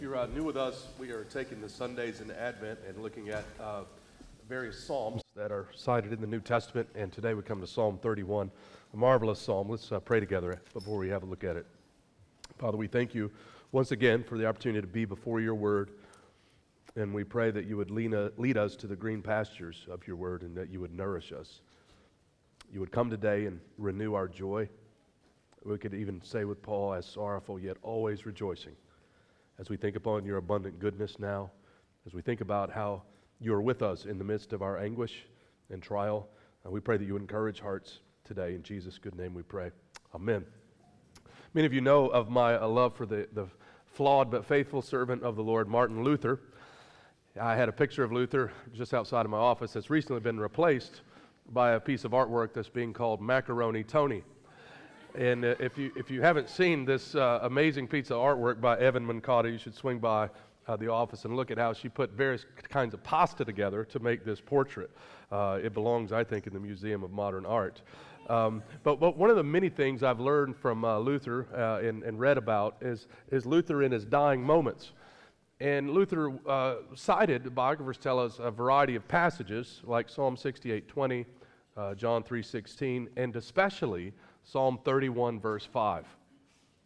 If you're uh, new with us, we are taking the Sundays in Advent and looking at uh, various Psalms that are cited in the New Testament. And today we come to Psalm 31, a marvelous Psalm. Let's uh, pray together before we have a look at it. Father, we thank you once again for the opportunity to be before your word. And we pray that you would uh, lead us to the green pastures of your word and that you would nourish us. You would come today and renew our joy. We could even say with Paul, as sorrowful yet always rejoicing as we think upon your abundant goodness now, as we think about how you are with us in the midst of our anguish and trial. Uh, we pray that you encourage hearts today. In Jesus' good name we pray. Amen. Many of you know of my uh, love for the, the flawed but faithful servant of the Lord, Martin Luther. I had a picture of Luther just outside of my office that's recently been replaced by a piece of artwork that's being called Macaroni Tony. And uh, if, you, if you haven't seen this uh, amazing piece of artwork by Evan Mancata, you should swing by uh, the office and look at how she put various kinds of pasta together to make this portrait. Uh, it belongs, I think, in the Museum of Modern Art. Um, but, but, one of the many things I've learned from uh, Luther uh, and, and, read about is, is Luther in his dying moments. And Luther cited, biographers tell us, a variety of passages like Psalm 68 20, John 3 16, and especially Psalm 31, verse 5,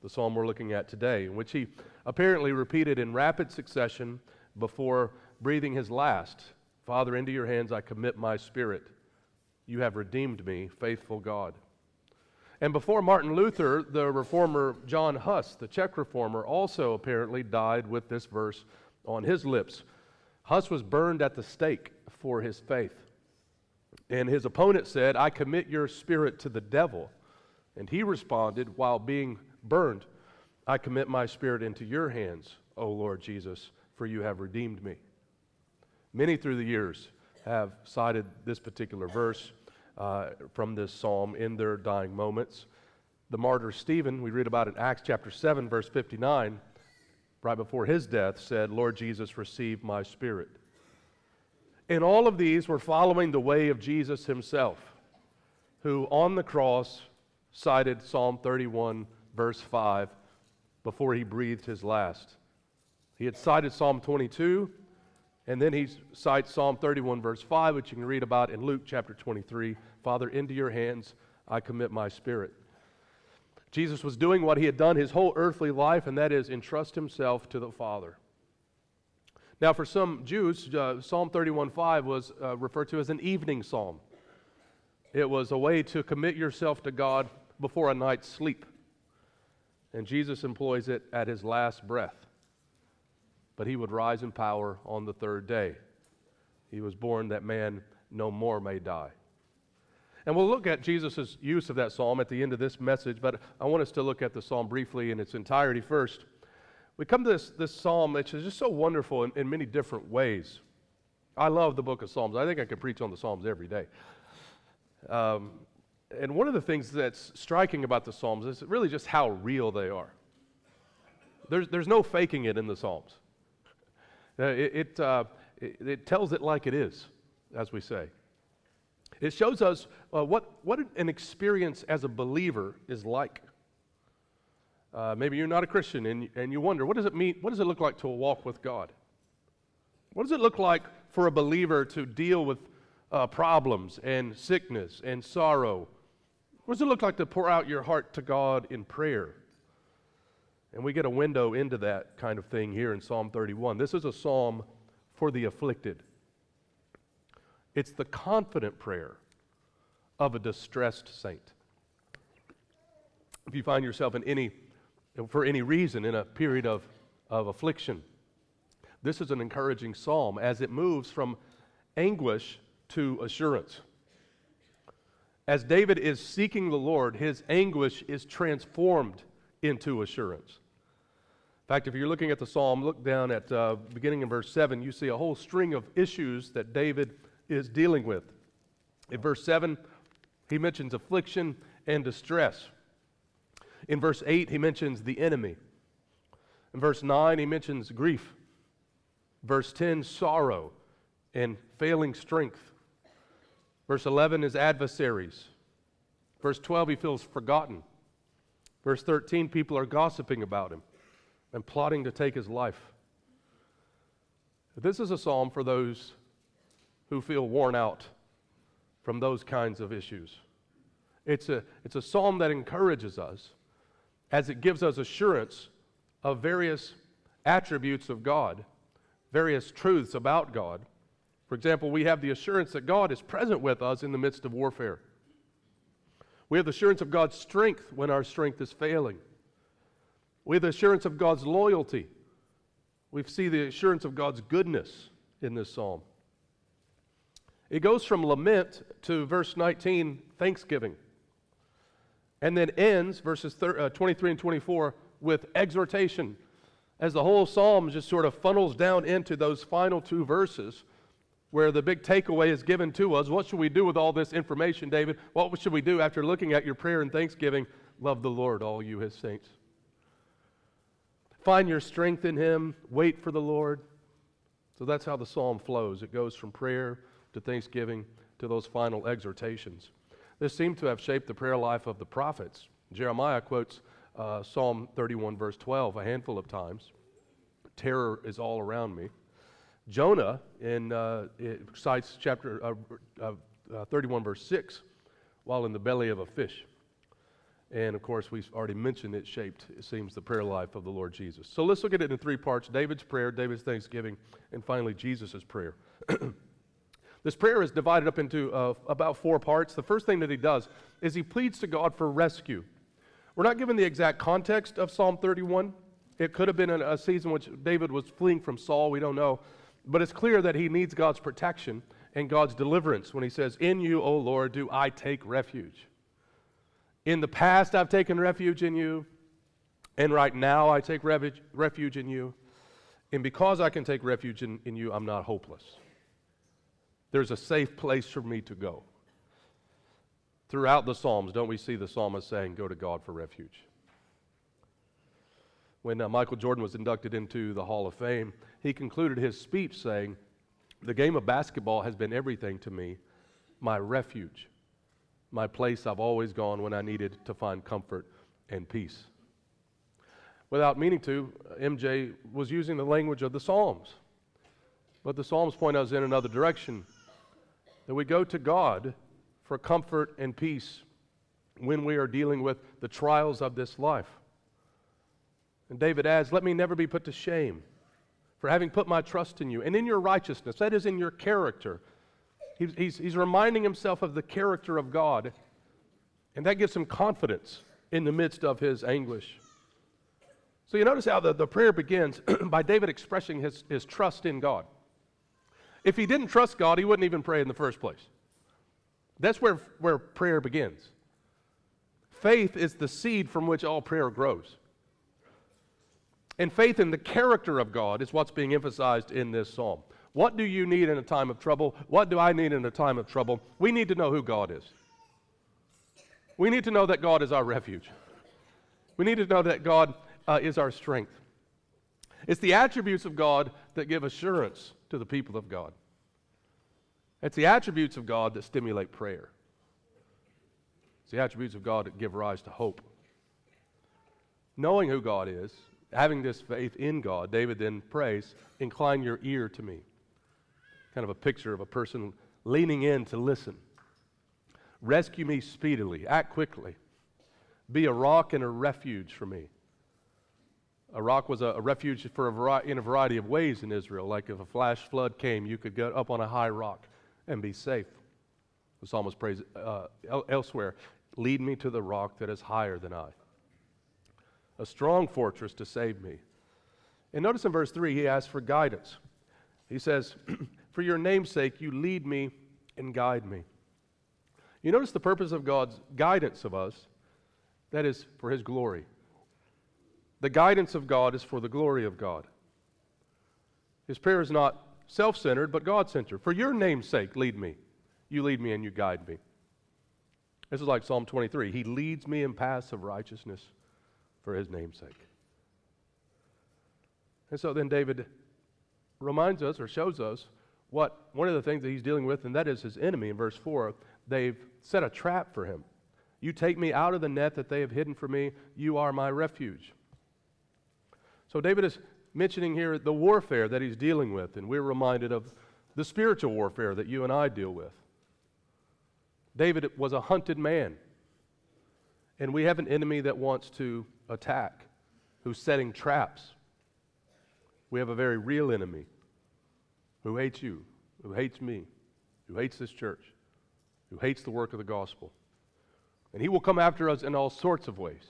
the psalm we're looking at today, in which he apparently repeated in rapid succession before breathing his last Father, into your hands I commit my spirit. You have redeemed me, faithful God. And before Martin Luther, the reformer John Huss, the Czech reformer, also apparently died with this verse on his lips. Huss was burned at the stake for his faith. And his opponent said, I commit your spirit to the devil. And he responded, while being burned, I commit my spirit into your hands, O Lord Jesus, for you have redeemed me. Many through the years have cited this particular verse uh, from this psalm in their dying moments. The martyr Stephen, we read about in Acts chapter 7, verse 59, right before his death, said, Lord Jesus, receive my spirit. And all of these were following the way of Jesus himself, who on the cross cited Psalm 31, verse 5, before he breathed his last. He had cited Psalm 22, and then he cites Psalm 31, verse 5, which you can read about in Luke chapter 23. Father, into your hands I commit my spirit. Jesus was doing what he had done his whole earthly life, and that is entrust himself to the Father. Now, for some Jews, uh, Psalm 31:5 was uh, referred to as an evening psalm. It was a way to commit yourself to God before a night's sleep. And Jesus employs it at his last breath. But he would rise in power on the third day. He was born that man no more may die. And we'll look at Jesus' use of that psalm at the end of this message, but I want us to look at the psalm briefly in its entirety first. We come to this, this psalm, which is just so wonderful in, in many different ways. I love the book of Psalms. I think I could preach on the Psalms every day. Um, and one of the things that's striking about the Psalms is really just how real they are. There's, there's no faking it in the Psalms. Uh, it, it, uh, it, it, tells it like it is, as we say. It shows us uh, what, what an experience as a believer is like. Uh, maybe you're not a Christian and, and you wonder, what does it mean? What does it look like to walk with God? What does it look like for a believer to deal with uh, problems and sickness and sorrow what does it look like to pour out your heart to God in prayer? And we get a window into that kind of thing here in Psalm 31. This is a psalm for the afflicted. It's the confident prayer of a distressed saint. If you find yourself in any, for any reason, in a period of, of affliction, this is an encouraging psalm as it moves from anguish to assurance. As David is seeking the Lord, his anguish is transformed into assurance. In fact, if you're looking at the psalm, look down at uh, beginning in verse 7, you see a whole string of issues that David is dealing with. In verse 7, he mentions affliction and distress. In verse 8, he mentions the enemy. In verse 9, he mentions grief. Verse 10, sorrow and failing strength. Verse 11 is adversaries. Verse 12, he feels forgotten. Verse 13, people are gossiping about him and plotting to take his life. This is a psalm for those who feel worn out from those kinds of issues. It's a, it's a psalm that encourages us as it gives us assurance of various attributes of God, various truths about God. For example, we have the assurance that God is present with us in the midst of warfare. We have the assurance of God's strength when our strength is failing. We have the assurance of God's loyalty. We see the assurance of God's goodness in this psalm. It goes from lament to verse 19, thanksgiving, and then ends, verses uh, 23 and 24, with exhortation, as the whole psalm just sort of funnels down into those final two verses where the big takeaway is given to us. What should we do with all this information, David? What should we do after looking at your prayer and thanksgiving? Love the Lord, all you his saints. Find your strength in him, wait for the Lord. So that's how the psalm flows. It goes from prayer to thanksgiving to those final exhortations. This seemed to have shaped the prayer life of the prophets. Jeremiah quotes uh, Psalm 31, verse 12, a handful of times. Terror is all around me. Jonah in, uh, cites chapter uh, uh, uh, 31, verse 6, while in the belly of a fish. And of course, we've already mentioned it shaped, it seems, the prayer life of the Lord Jesus. So let's look at it in three parts David's prayer, David's thanksgiving, and finally Jesus' prayer. this prayer is divided up into uh, about four parts. The first thing that he does is he pleads to God for rescue. We're not given the exact context of Psalm 31. It could have been a season which David was fleeing from Saul. We don't know. But it's clear that he needs God's protection and God's deliverance when he says, In you, O Lord, do I take refuge. In the past, I've taken refuge in you, and right now I take refuge, in you. And because I can take refuge in, in you, I'm not hopeless. There's a safe place for me to go. Throughout the Psalms, don't we see the psalmist saying, Go to God for refuge? When uh, Michael Jordan was inducted into the Hall of Fame, he concluded his speech saying, The game of basketball has been everything to me, my refuge, my place I've always gone when I needed to find comfort and peace. Without meaning to, MJ was using the language of the Psalms. But the Psalms point us in another direction that we go to God for comfort and peace when we are dealing with the trials of this life. And David adds, Let me never be put to shame for having put my trust in you and in your righteousness, that is, in your character. He's, he's, he's reminding himself of the character of God, and that gives him confidence in the midst of his anguish. So you notice how the, the prayer begins by David expressing his, his trust in God. If he didn't trust God, he wouldn't even pray in the first place. That's where, where prayer begins. Faith is the seed from which all prayer grows. And faith in the character of God is what's being emphasized in this psalm. What do you need in a time of trouble? What do I need in a time of trouble? We need to know who God is. We need to know that God is our refuge. We need to know that God uh, is our strength. It's the attributes of God that give assurance to the people of God. It's the attributes of God that stimulate prayer. It's the attributes of God that give rise to hope. Knowing who God is having this faith in God, David then prays, Incline your ear to me. Kind of a picture of a person leaning in to listen. Rescue me speedily, act quickly. Be a rock and a refuge for me. A rock was a, a refuge for a vari- in a variety of ways in Israel. Like if a flash flood came, you could get up on a high rock and be safe. The psalmist prays uh, elsewhere Lead me to the rock that is higher than I a strong fortress to save me. And notice in verse 3, he asks for guidance. He says, For your name's sake, you lead me and guide me. You notice the purpose of God's guidance of us, that is for his glory. The guidance of God is for the glory of God. His prayer is not self centered, but God centered. For your name's sake, lead me. You lead me and you guide me. This is like Psalm 23. He leads me in paths of righteousness for his name's sake. And so then David reminds us or shows us what one of the things that he's dealing with, and that is his enemy in verse 4. They've set a trap for him. You take me out of the net that they have hidden for me. You are my refuge. So David is mentioning here the warfare that he's dealing with, and we're reminded of the spiritual warfare that you and I deal with. David was a hunted man, and we have an enemy that wants to attack, who's setting traps. We have a very real enemy who hates you, who hates me, who hates this church, who hates the work of the gospel. And he will come after us in all sorts of ways.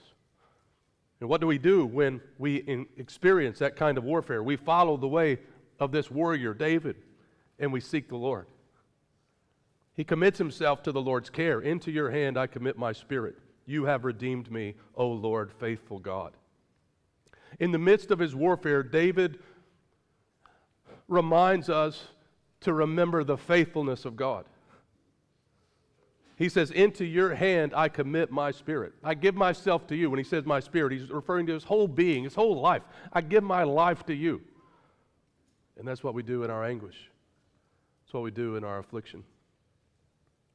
And what do we do when we experience that kind of warfare? We follow the way of this warrior, David, and we seek the Lord. He commits himself to the Lord's care. Into your hand I commit my spirit. You have redeemed me, O Lord, faithful God. In the midst of his warfare, David reminds us to remember the faithfulness of God. He says, Into your hand I commit my spirit. I give myself to you. When he says my spirit, he's referring to his whole being, his whole life. I give my life to you. And that's what we do in our anguish. That's what we do in our affliction.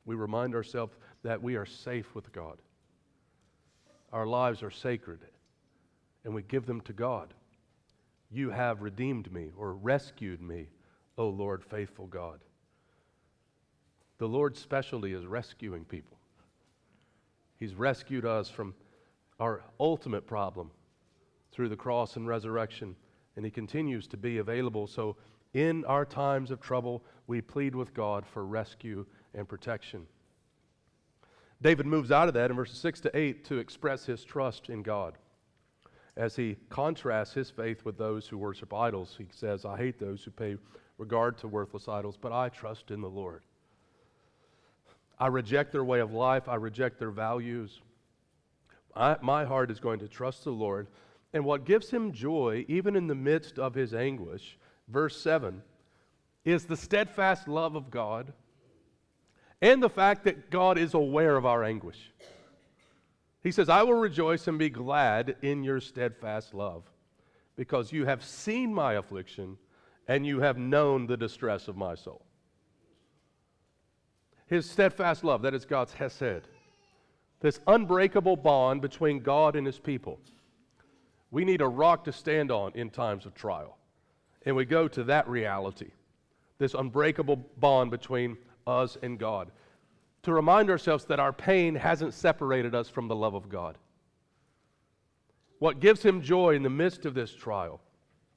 We remind ourselves that we are safe with God. Our lives are sacred, and we give them to God. You have redeemed me or rescued me, O Lord, faithful God. The Lord's specialty is rescuing people. He's rescued us from our ultimate problem through the cross and resurrection, and He continues to be available. So, in our times of trouble, we plead with God for rescue and protection. David moves out of that in verses 6 to 8 to express his trust in God as he contrasts his faith with those who worship idols. He says, I hate those who pay regard to worthless idols, but I trust in the Lord. I reject their way of life, I reject their values. I, my heart is going to trust the Lord. And what gives him joy, even in the midst of his anguish, verse 7, is the steadfast love of God and the fact that God is aware of our anguish. He says, I will rejoice and be glad in your steadfast love, because you have seen my affliction and you have known the distress of my soul. His steadfast love, that is God's Hesed, this unbreakable bond between God and his people. We need a rock to stand on in times of trial. And we go to that reality, this unbreakable bond between us and God to remind ourselves that our pain hasn't separated us from the love of God. What gives him joy in the midst of this trial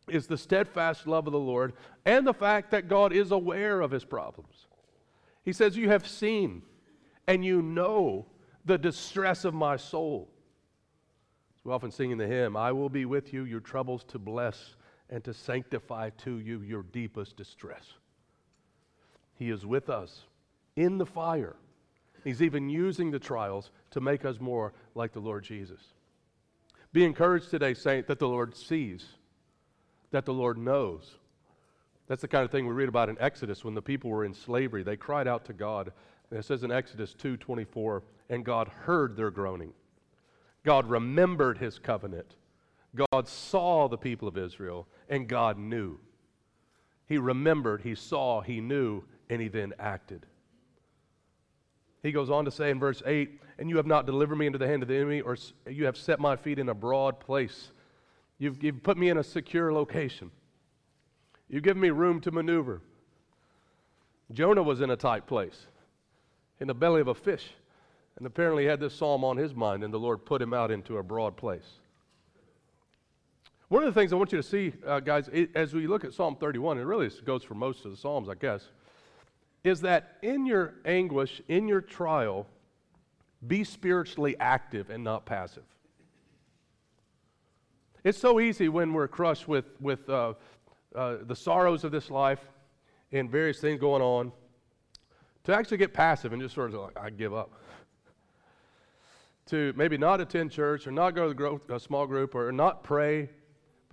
is the steadfast love of the Lord and the fact that God is aware of his problems. He says, You have seen and you know the distress of my soul. we often sing in the hymn, I will be with you, your troubles to bless and to sanctify to you your deepest distress. He is with us in the fire He's even using the trials to make us more like the Lord Jesus. Be encouraged today, Saint, that the Lord sees, that the Lord knows. That's the kind of thing we read about in Exodus when the people were in slavery. They cried out to God. And it says in Exodus 2:24, and God heard their groaning. God remembered his covenant. God saw the people of Israel, and God knew. He remembered, he saw, he knew, and he then acted. He goes on to say in verse 8, And you have not delivered me into the hand of the enemy, or you have set my feet in a broad place. You've, you've put me in a secure location. You've given me room to maneuver. Jonah was in a tight place, in the belly of a fish, and apparently had this psalm on his mind, and the Lord put him out into a broad place. One of the things I want you to see, uh, guys, it, as we look at Psalm 31, it really goes for most of the Psalms, I guess is that in your anguish, in your trial, be spiritually active and not passive. It's so easy when we're crushed with, with uh, uh, the sorrows of this life and various things going on to actually get passive and just sort of like, I give up. to maybe not attend church or not go to the a small group or not pray.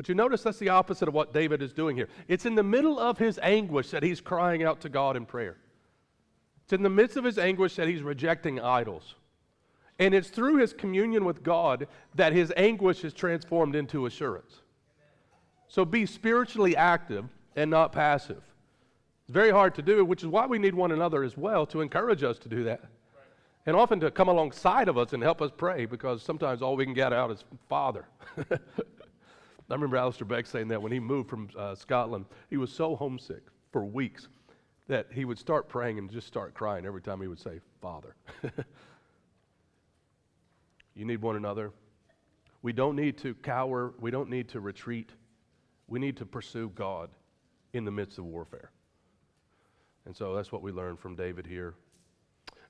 But you notice that's the opposite of what David is doing here. It's in the middle of his anguish that he's crying out to God in prayer. It's in the midst of his anguish that he's rejecting idols. And it's through his communion with God that his anguish is transformed into assurance. So be spiritually active and not passive. It's very hard to do, which is why we need one another as well to encourage us to do that. And often to come alongside of us and help us pray because sometimes all we can get out is Father. I remember Alistair Begg saying that when he moved from uh, Scotland, he was so homesick for weeks that he would start praying and just start crying every time he would say, Father. you need one another. We don't need to cower, we don't need to retreat. We need to pursue God in the midst of warfare. And so that's what we learn from David here.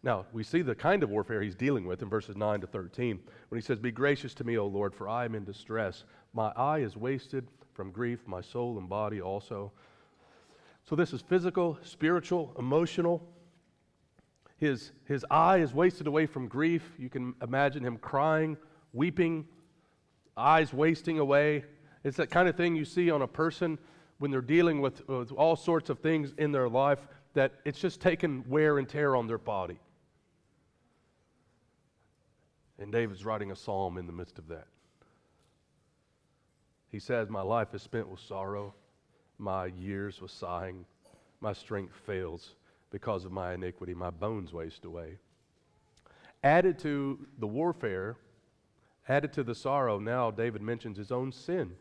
Now, we see the kind of warfare he's dealing with in verses 9 to 13 when he says, Be gracious to me, O Lord, for I am in distress. My eye is wasted from grief, my soul and body also. So, this is physical, spiritual, emotional. His, his eye is wasted away from grief. You can imagine him crying, weeping, eyes wasting away. It's that kind of thing you see on a person when they're dealing with, with all sorts of things in their life that it's just taken wear and tear on their body. And David's writing a psalm in the midst of that. He says, My life is spent with sorrow, my years with sighing, my strength fails because of my iniquity, my bones waste away. Added to the warfare, added to the sorrow, now David mentions his own sin.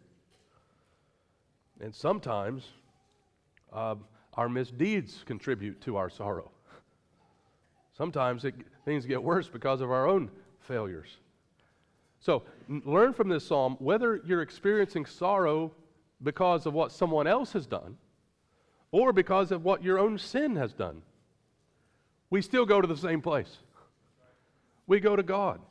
And sometimes uh, our misdeeds contribute to our sorrow. Sometimes it, things get worse because of our own failures. So, learn from this psalm whether you're experiencing sorrow because of what someone else has done or because of what your own sin has done. We still go to the same place. We go to God.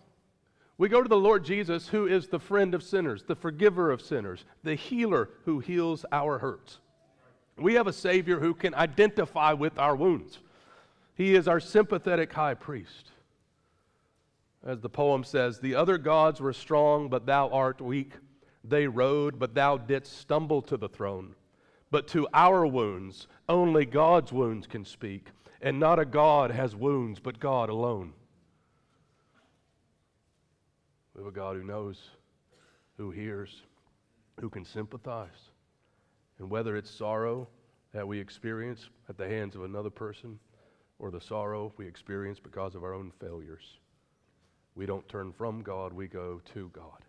We go to the Lord Jesus, who is the friend of sinners, the forgiver of sinners, the healer who heals our hurts. We have a Savior who can identify with our wounds. He is our sympathetic high priest. As the poem says, the other gods were strong, but thou art weak. They rode, but thou didst stumble to the throne. But to our wounds, only God's wounds can speak. And not a God has wounds, but God alone. We have a God who knows, who hears, who can sympathize. And whether it's sorrow that we experience at the hands of another person or the sorrow we experience because of our own failures, we don't turn from God, we go to God.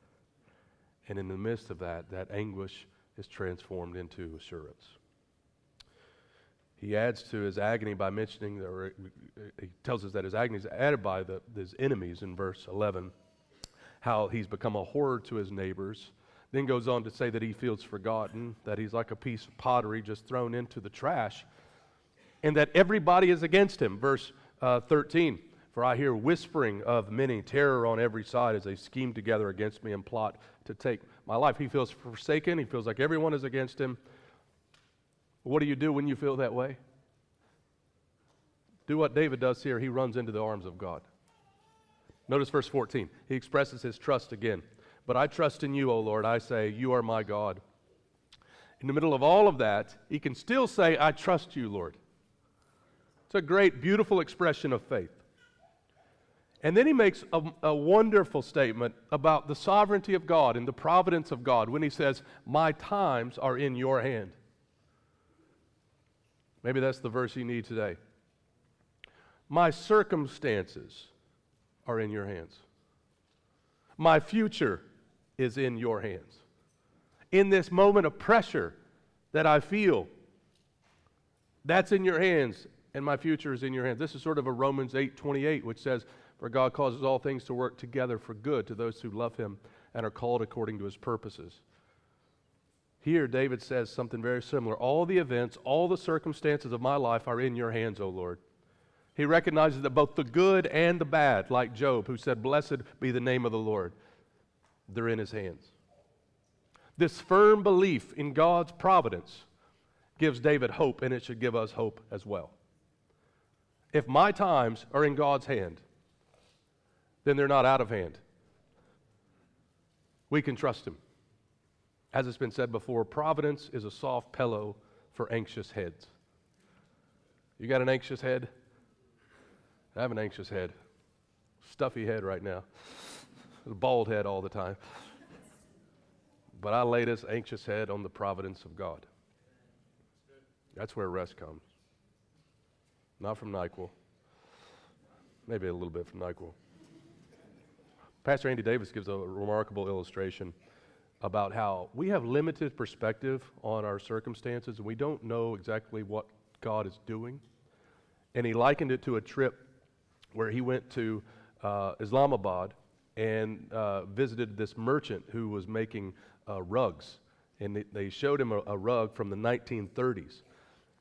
And in the midst of that, that anguish is transformed into assurance. He adds to his agony by mentioning, or he tells us that his agony is added by the, his enemies in verse 11 how he's become a horror to his neighbors. Then goes on to say that he feels forgotten, that he's like a piece of pottery just thrown into the trash, and that everybody is against him. Verse uh, 13 For I hear whispering of many, terror on every side as they scheme together against me and plot to take my life. He feels forsaken, he feels like everyone is against him. What do you do when you feel that way? Do what David does here. He runs into the arms of God. Notice verse 14. He expresses his trust again. But I trust in you, O Lord. I say, You are my God. In the middle of all of that, he can still say, I trust you, Lord. It's a great, beautiful expression of faith. And then he makes a, a, wonderful statement about the sovereignty of God and the providence of God when he says, My times are in your hand. Maybe that's the verse you need today. My circumstances are in your hands. My future is in your hands. In this moment of pressure that I feel, that's in your hands, and my future is in your hands. This is sort of a Romans 8 28, which says, For God causes all things to work together for good to those who love him and are called according to his purposes. Here, David says something very similar. All the events, all the circumstances of my life are in your hands, O Lord. He recognizes that both the good and the bad, like Job, who said, Blessed be the name of the Lord, they're in his hands. This firm belief in God's providence gives David hope, and it should give us hope as well. If my times are in God's hand, then they're not out of hand. We can trust Him. As it's been said before, providence is a soft pillow for anxious heads. You got an anxious head? I have an anxious head, stuffy head right now, bald head all the time. But I lay this anxious head on the providence of God. That's where rest comes. Not from NyQuil. Maybe a little bit from NyQuil. Pastor Andy Davis gives a remarkable illustration about how we have limited perspective on our circumstances and we don't know exactly what God is doing. And he likened it to a trip where he went to uh, Islamabad and uh, visited this merchant who was making uh, rugs. And they, they showed him a, a, rug from the 1930s.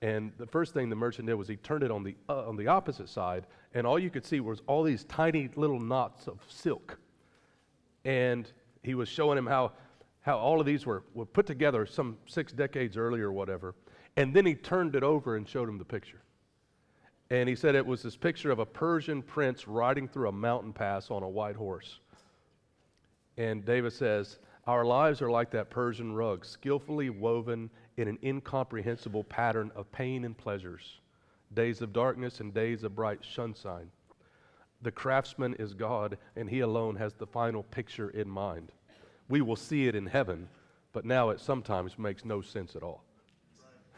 And the first thing the merchant did was he turned it on the, uh, on the opposite side, and all you could see was all these tiny little knots of silk. And he was showing him how, how all of these were, were put together some six decades earlier or whatever. And then he turned it over and showed him the picture. And he said it was this picture of a Persian prince riding through a mountain pass on a white horse. And David says, Our lives are like that Persian rug, skillfully woven in an incomprehensible pattern of pain and pleasures, days of darkness and days of bright sunshine. The craftsman is God, and he alone has the final picture in mind. We will see it in heaven, but now it sometimes makes no sense at all.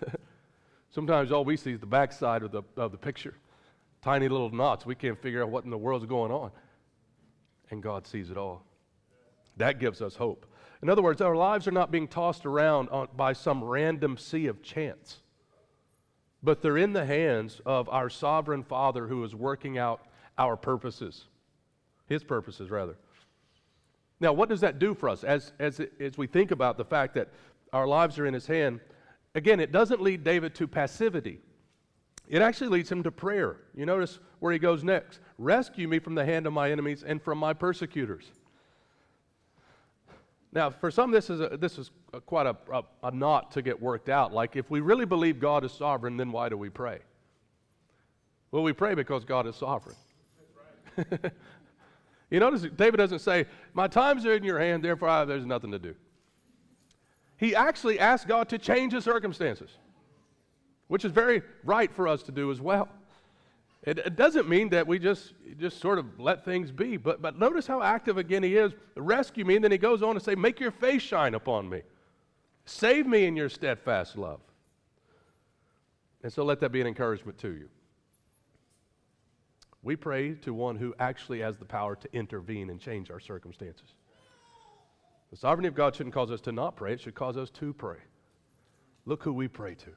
Sometimes all we see is the backside of the, of the picture tiny little knots. We can't figure out what in the world's going on. And God sees it all. That gives us hope. In other words, our lives are not being tossed around on, by some random sea of chance, but they're in the hands of our sovereign Father who is working out our purposes, His purposes, rather. Now, what does that do for us as, as, as we think about the fact that our lives are in His hand? Again, it doesn't lead David to passivity. It actually leads him to prayer. You notice where he goes next Rescue me from the hand of my enemies and from my persecutors. Now, for some, this is, a, this is a, quite a, a, a knot to get worked out. Like, if we really believe God is sovereign, then why do we pray? Well, we pray because God is sovereign. You notice David doesn't say, My times are in your hand, therefore I, there's nothing to do he actually asked God to change his circumstances, which is very right for us to do as well. It, it, doesn't mean that we just, just sort of let things be, but, but notice how active again he is. Rescue me, and then he goes on to say, Make your face shine upon me. Save me in your steadfast love. And so let that be an encouragement to you. We pray to one who actually has the power to intervene and change our circumstances. The sovereignty of God shouldn't cause us to not pray, it should cause us to pray. Look who we pray to.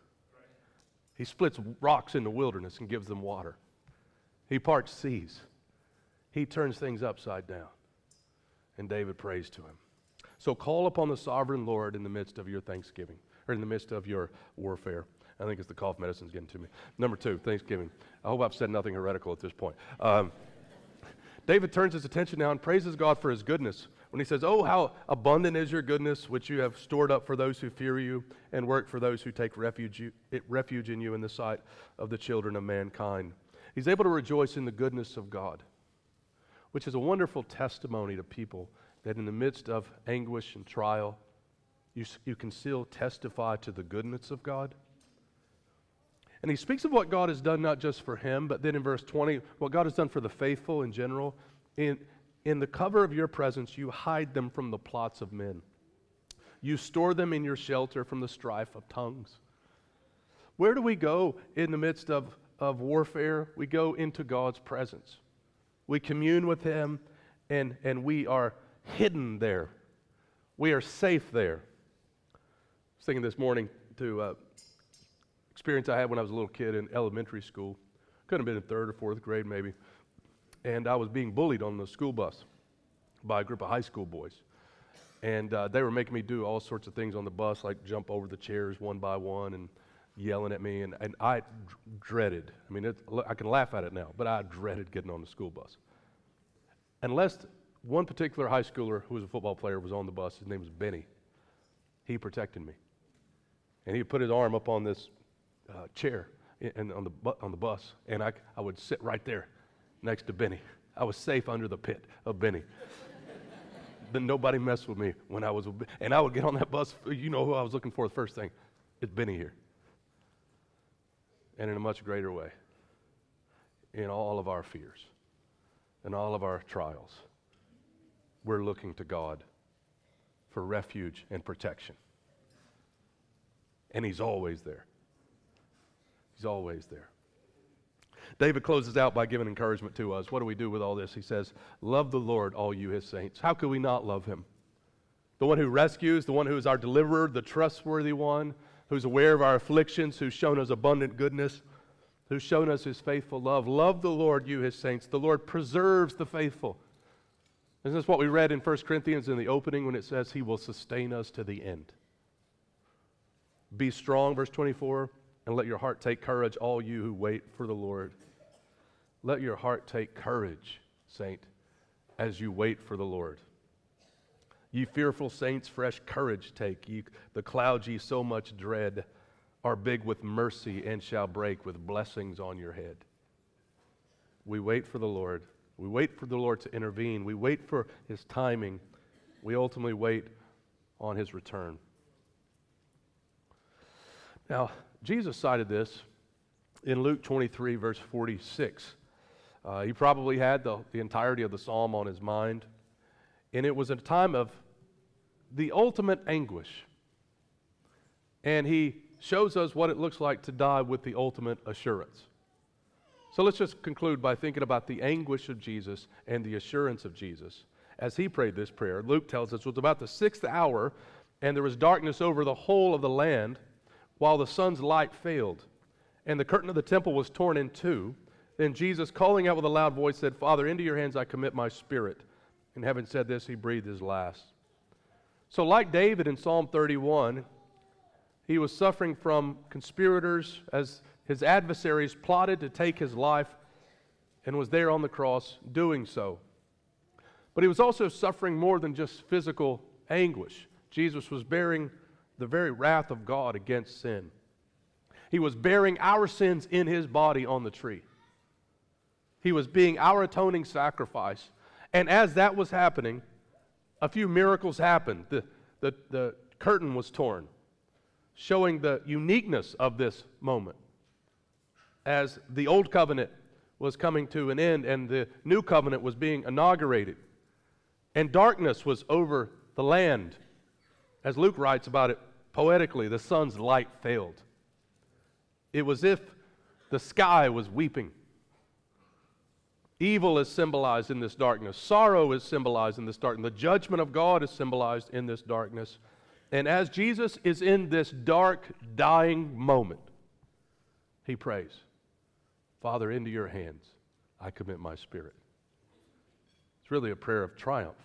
He splits rocks in the wilderness and gives them water. He parts seas. He turns things upside down. And David prays to him. So call upon the sovereign Lord in the midst of your thanksgiving, or in the midst of your warfare. I think it's the cough medicine's getting to me. Number two, Thanksgiving. I hope I've said nothing heretical at this point. Um, David turns his attention now and praises God for his goodness when he says, Oh, how abundant is your goodness, which you have stored up for those who fear you and work for those who take refuge, refuge in you in the sight of the children of mankind. He's able to rejoice in the goodness of God, which is a wonderful testimony to people that in the midst of anguish and trial, you, you can still testify to the goodness of God. And he speaks of what God has done not just for him, but then in verse 20, what God has done for the faithful in general. In, in the cover of your presence, you hide them from the plots of men. You store them in your shelter from the strife of tongues. Where do we go in the midst of, of warfare? We go into God's presence. We commune with Him, and, and we are hidden there. We are safe there. I was thinking this morning to uh, experience I had when I was a little kid in elementary school. Could have been in third or fourth grade, maybe and I was being bullied on the school bus by a group of high school boys. And uh, they were making me do all sorts of things on the bus, like jump over the chairs one by one and yelling at me. And, and I d- dreaded, I mean, it, I can laugh at it now, but I dreaded getting on the school bus. Unless one particular high schooler who was a football player was on the bus, his name was Benny. He protected me. And he put his arm up on this uh, chair and on the, bu- on the bus, and I, I would sit right there next to Benny. I was safe under the pit of Benny. then nobody messed with me when I was, and I would get on that bus. You know who I was looking for the first thing? It's Benny here. And in a much greater way, in all of our fears and all of our trials, we're looking to God for refuge and protection. And He's always there. He's always there. David closes out by giving encouragement to us. What do we do with all this? He says, Love the Lord, all you his saints. How could we not love him? the one who rescues, the one who is our deliverer, the trustworthy one, who's aware of our afflictions, who's shown us abundant goodness, who's shown us his faithful love. Love the Lord, you his saints. The Lord preserves the faithful. Isn't this what we read in 1 Corinthians in the opening when it says he will sustain us to the end? Be strong, verse 24, and let your heart take courage, all you who wait for the Lord. Let your heart take courage, saint, as you wait for the Lord. Ye fearful saints, fresh courage take. Ye, the clouds ye so much dread are big with mercy and shall break with blessings on your head. We wait for the Lord. We wait for the Lord to intervene. We wait for his timing. We ultimately wait on his return. Now, Jesus cited this in Luke 23, verse 46. Uh, he probably had the, the entirety of the psalm on his mind. And it was a time of the ultimate anguish. And he shows us what it looks like to die with the ultimate assurance. So let's just conclude by thinking about the anguish of Jesus and the assurance of Jesus. As he prayed this prayer, Luke tells us it was about the sixth hour, and there was darkness over the whole of the land while the sun's light failed, and the curtain of the temple was torn in two. Then Jesus, calling out with a loud voice, said, Father, into your hands I commit my spirit. And having said this, he breathed his last. So, like David in Psalm 31, he was suffering from conspirators as his adversaries plotted to take his life and was there on the cross doing so. But he was also suffering more than just physical anguish. Jesus was bearing the very wrath of God against sin. He was bearing our sins in his body on the tree. He was being our atoning sacrifice. And as that was happening, a few miracles happened. The, the, the curtain was torn, showing the uniqueness of this moment. As the old covenant was coming to an end and the new covenant was being inaugurated, and darkness was over the land. As Luke writes about it poetically, the sun's light failed. It was if the sky was weeping. Evil is symbolized in this darkness. Sorrow is symbolized in this darkness. The judgment of God is symbolized in this darkness. And as Jesus is in this dark, dying moment, he prays, Father, into your hands I commit my spirit. It's really a prayer of triumph.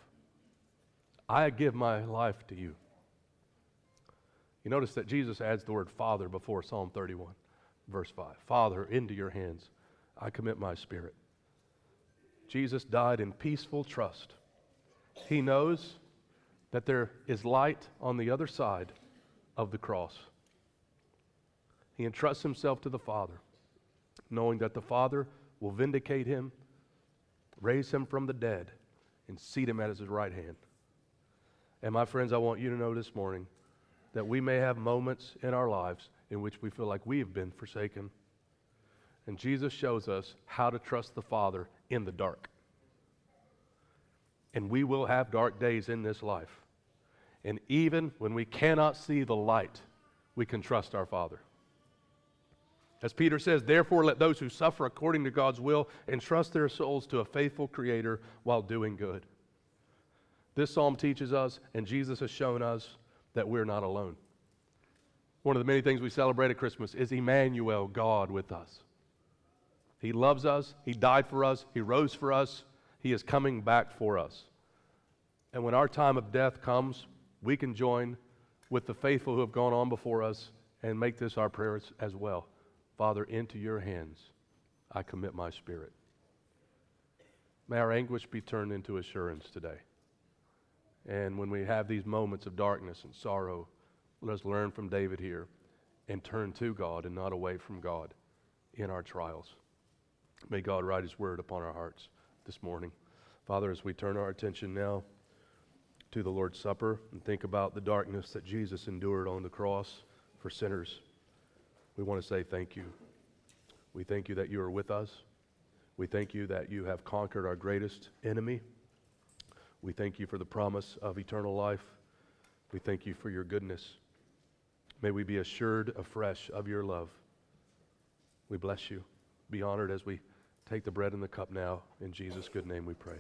I give my life to you. You notice that Jesus adds the word Father before Psalm 31, verse 5. Father, into your hands I commit my spirit. Jesus died in peaceful trust. He knows that there is light on the other side of the cross. He entrusts himself to the Father, knowing that the Father will vindicate him, raise him from the dead, and seat him at his right hand. And my friends, I want you to know this morning that we may have moments in our lives in which we feel like we have been forsaken. And Jesus shows us how to trust the Father in the dark. And we will have dark days in this life. And even when we cannot see the light, we can trust our Father. As Peter says, therefore let those who suffer according to God's will entrust their souls to a faithful Creator while doing good. This psalm teaches us, and Jesus has shown us, that we're not alone. One of the many things we celebrate at Christmas is Emmanuel, God with us. He loves us, He died for us, He rose for us, He is coming back for us. And when our time of death comes, we can join with the faithful who have gone on before us and make this our prayers as well. Father, into your hands I commit my spirit. May our anguish be turned into assurance today. And when we have these moments of darkness and sorrow, let us learn from David here and turn to God and not away from God in our trials. May God write his word upon our hearts this morning. Father, as we turn our attention now to the Lord's Supper and think about the darkness that Jesus endured on the cross for sinners, we want to say thank you. We thank you that you are with us. We thank you that you have conquered our greatest enemy. We thank you for the promise of eternal life. We thank you for your goodness. May we be assured afresh of your love. We bless you. Be honored as we take the bread and the cup now. In Jesus' good name we pray.